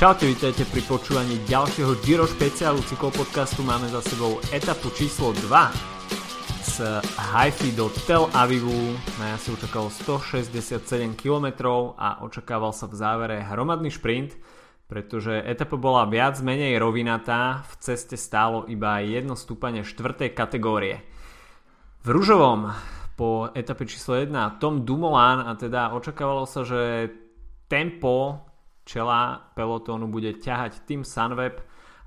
Čaute, vítajte pri počúvaní ďalšieho Giro špeciálu cyklopodcastu. Máme za sebou etapu číslo 2 z Haifi do Tel Avivu. Na jazde očakalo 167 km a očakával sa v závere hromadný šprint, pretože etapa bola viac menej rovinatá, v ceste stálo iba jedno stúpanie 4. kategórie. V Ružovom po etape číslo 1 Tom Dumoulin a teda očakávalo sa, že tempo čela pelotónu bude ťahať tým Sunweb,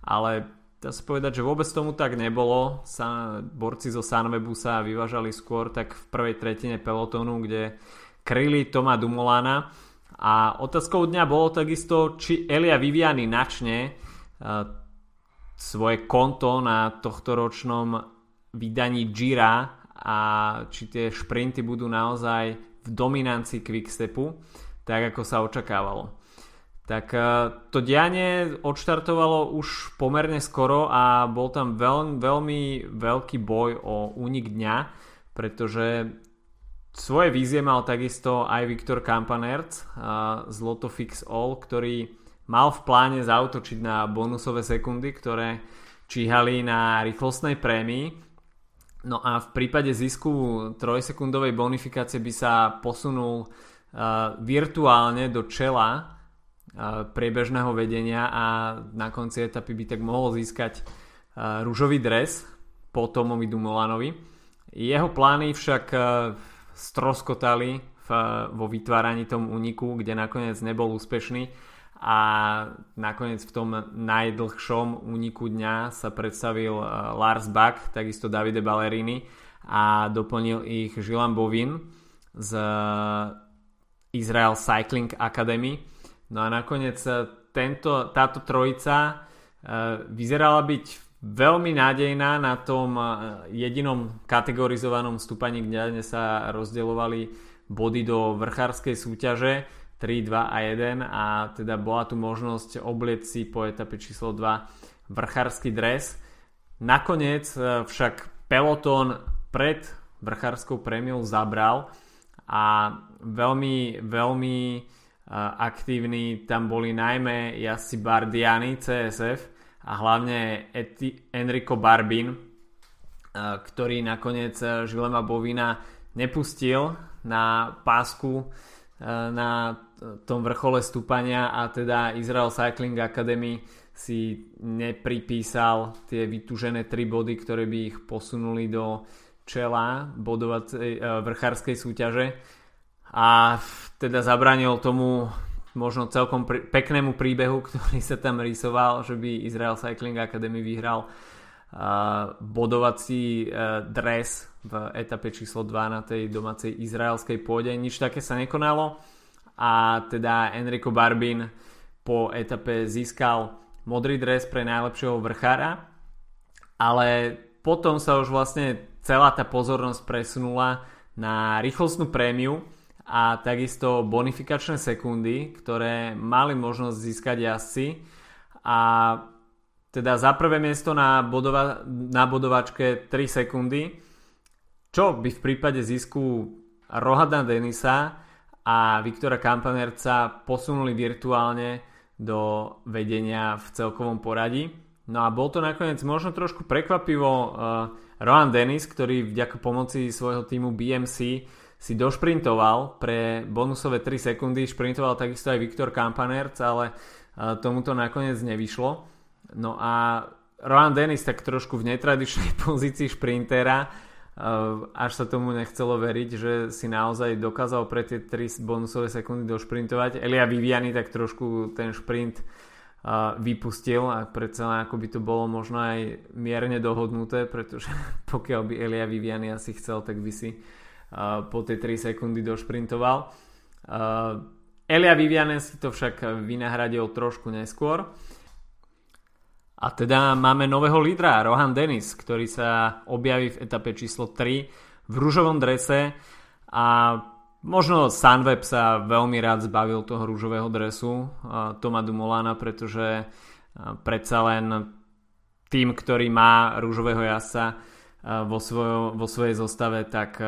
ale dá sa povedať, že vôbec tomu tak nebolo. Sa, borci zo Sunwebu sa vyvážali skôr tak v prvej tretine pelotónu, kde kryli Toma Dumolana. A otázkou dňa bolo takisto, či Elia Viviani načne uh, svoje konto na tohto ročnom vydaní Gira a či tie šprinty budú naozaj v dominancii Quickstepu, tak ako sa očakávalo. Tak e, to dianie odštartovalo už pomerne skoro a bol tam veľ, veľmi veľký boj o únik dňa, pretože svoje vízie mal takisto aj Viktor Kampanert z Lotto Fix All, ktorý mal v pláne zautočiť na bonusové sekundy, ktoré číhali na rýchlostnej prémii. No a v prípade zisku trojsekundovej bonifikácie by sa posunul virtuálne do čela priebežného vedenia a na konci etapy by tak mohol získať rúžový dres po Tomovi Dumolanovi. Jeho plány však stroskotali vo vytváraní tom úniku, kde nakoniec nebol úspešný a nakoniec v tom najdlhšom úniku dňa sa predstavil Lars Bach, takisto Davide Ballerini a doplnil ich Žilan Bovin z Israel Cycling Academy No a nakoniec e, tento, táto trojica e, vyzerala byť veľmi nádejná na tom e, jedinom kategorizovanom stúpaní, kde sa rozdeľovali body do vrchárskej súťaže 3, 2 a 1 a teda bola tu možnosť oblieť si po etape číslo 2 vrchársky dres. Nakoniec však peloton pred vrchárskou prémiou zabral a veľmi, veľmi aktívni tam boli najmä jazdci Bardiani CSF a hlavne Eti, Enrico Barbin, ktorý nakoniec Žilema Bovina nepustil na pásku na tom vrchole stúpania a teda Israel Cycling Academy si nepripísal tie vytúžené tri body, ktoré by ich posunuli do čela bodovacej vrchárskej súťaže a teda zabranil tomu možno celkom pr- peknému príbehu, ktorý sa tam rysoval, že by Israel Cycling Academy vyhral uh, bodovací uh, dres v etape číslo 2 na tej domácej izraelskej pôde. Nič také sa nekonalo a teda Enrico Barbin po etape získal modrý dres pre najlepšieho vrchára, ale potom sa už vlastne celá tá pozornosť presunula na rýchlostnú prémiu, a takisto bonifikačné sekundy, ktoré mali možnosť získať jazdci a teda za prvé miesto na, bodova- na bodovačke 3 sekundy, čo by v prípade zisku Rohada Denisa a Viktora Kampanerca posunuli virtuálne do vedenia v celkovom poradí. No a bol to nakoniec možno trošku prekvapivo uh, Rohan Dennis, ktorý vďaka pomoci svojho týmu BMC si došprintoval pre bonusové 3 sekundy, šprintoval takisto aj Viktor Kampanerc, ale tomuto nakoniec nevyšlo. No a Rohan Dennis tak trošku v netradičnej pozícii šprintera, až sa tomu nechcelo veriť, že si naozaj dokázal pre tie 3 bonusové sekundy došprintovať. Elia Viviani tak trošku ten šprint vypustil a predsa ako by to bolo možno aj mierne dohodnuté, pretože pokiaľ by Elia Viviani asi chcel, tak by si po tej 3 sekundy došprintoval. Elia Vivianen si to však vynahradil trošku neskôr. A teda máme nového lídra, Rohan Dennis, ktorý sa objaví v etape číslo 3 v rúžovom drese a možno Sunweb sa veľmi rád zbavil toho rúžového dresu Toma Dumolana, pretože predsa len tým, ktorý má rúžového jasa, vo, svojo, vo svojej zostave, tak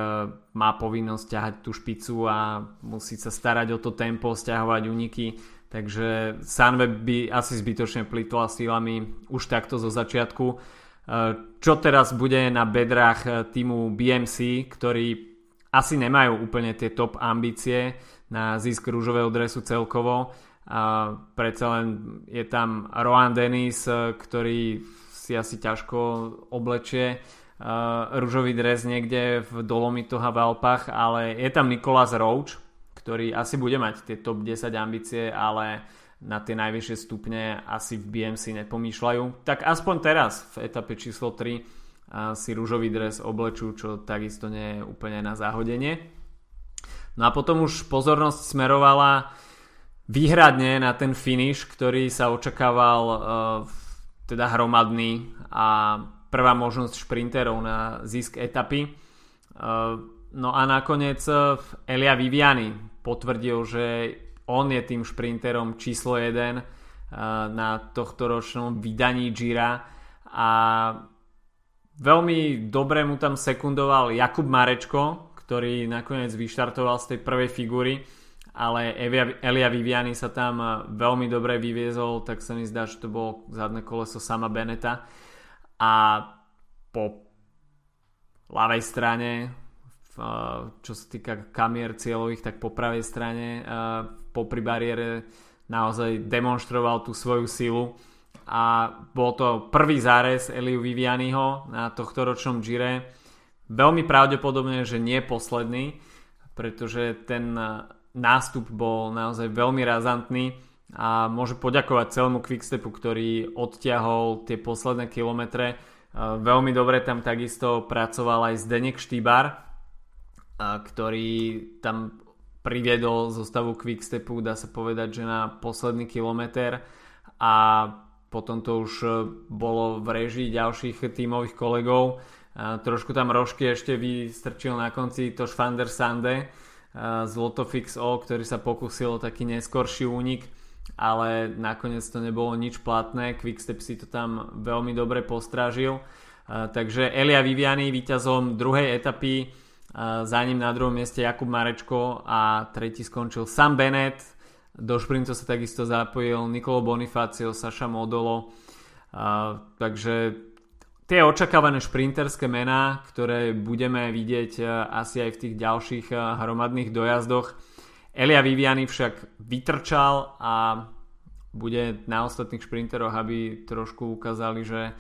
má povinnosť ťahať tú špicu a musí sa starať o to tempo, stiahovať uniky. takže Sunweb by asi zbytočne plýtla sílami už takto zo začiatku. Čo teraz bude na bedrách týmu BMC, ktorí asi nemajú úplne tie top ambície na zisk rúžového dresu celkovo. A predsa len je tam Rohan Dennis, ktorý si asi ťažko oblečie rúžový dres niekde v Dolomitoch a v Alpách, ale je tam Nikolás Roach, ktorý asi bude mať tie top 10 ambície, ale na tie najvyššie stupne asi v BMC nepomýšľajú. Tak aspoň teraz v etape číslo 3 si rúžový dres oblečú, čo takisto nie je úplne na záhodenie. No a potom už pozornosť smerovala výhradne na ten finish, ktorý sa očakával uh, teda hromadný a prvá možnosť šprinterov na zisk etapy. Uh, no a nakoniec Elia Viviani potvrdil, že on je tým šprinterom číslo 1 uh, na tohto ročnom vydaní Gira a veľmi dobre mu tam sekundoval Jakub Marečko, ktorý nakoniec vyštartoval z tej prvej figúry ale Elia Viviani sa tam veľmi dobre vyviezol, tak sa mi zdá, že to bolo zadné koleso sama Beneta a po ľavej strane eh, čo sa týka kamier cieľových, tak po pravej strane eh, po pri bariére naozaj demonstroval tú svoju silu. A bol to prvý zárez Eliu Vivianiho na tohto ročnom Gire. Veľmi pravdepodobne, že nie posledný pretože ten nástup bol naozaj veľmi razantný a môže poďakovať celému Quickstepu, ktorý odtiahol tie posledné kilometre. Veľmi dobre tam takisto pracoval aj Zdenek Štýbar, ktorý tam priviedol zostavu Quickstepu, dá sa povedať, že na posledný kilometr a potom to už bolo v režii ďalších tímových kolegov. Trošku tam rožky ešte vystrčil na konci Toš van der Sande, z Lotofix O, ktorý sa pokusil taký neskorší únik, ale nakoniec to nebolo nič platné, Quickstep si to tam veľmi dobre postrážil. Takže Elia Viviani víťazom druhej etapy, za ním na druhom mieste Jakub Marečko a tretí skončil Sam Bennett. Do šprintu sa takisto zapojil Nicolo Bonifacio, Saša Modolo. Takže tie očakávané šprinterské mená, ktoré budeme vidieť e, asi aj v tých ďalších e, hromadných dojazdoch. Elia Viviani však vytrčal a bude na ostatných šprinteroch, aby trošku ukázali, že e,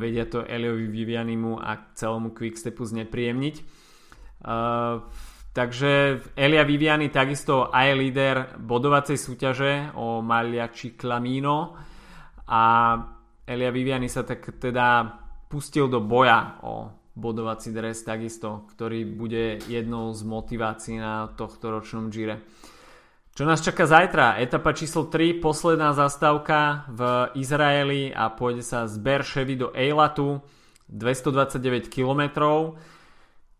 vedia to Eliovi Vivianimu a celému Quickstepu znepríjemniť. Takže Elia Viviani takisto aj líder bodovacej súťaže o Magliači Clamino a Elia Viviani sa tak teda pustil do boja o bodovací dres takisto, ktorý bude jednou z motivácií na tohto ročnom Gire. Čo nás čaká zajtra? Etapa číslo 3, posledná zastávka v Izraeli a pôjde sa z Berševy do Eilatu, 229 km.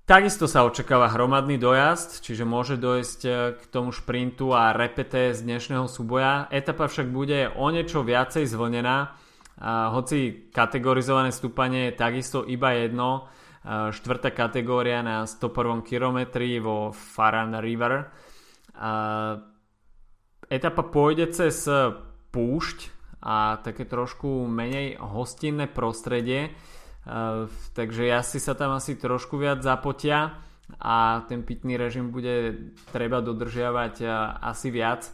Takisto sa očakáva hromadný dojazd, čiže môže dojsť k tomu šprintu a repete z dnešného súboja. Etapa však bude o niečo viacej zvlnená, a hoci kategorizované stúpanie je takisto iba jedno, štvrtá kategória na 101 kilometri vo Faran River. Etapa pôjde cez púšť a také trošku menej hostinné prostredie, takže jazdci sa tam asi trošku viac zapotia a ten pitný režim bude treba dodržiavať asi viac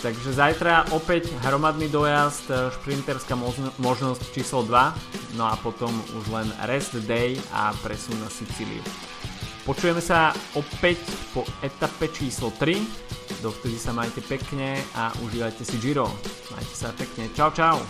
takže zajtra opäť hromadný dojazd, e, šprinterská možnosť číslo 2, no a potom už len rest day a presun na Sicíliu. Počujeme sa opäť po etape číslo 3, dovtedy sa majte pekne a užívajte si Giro. Majte sa pekne, čau čau!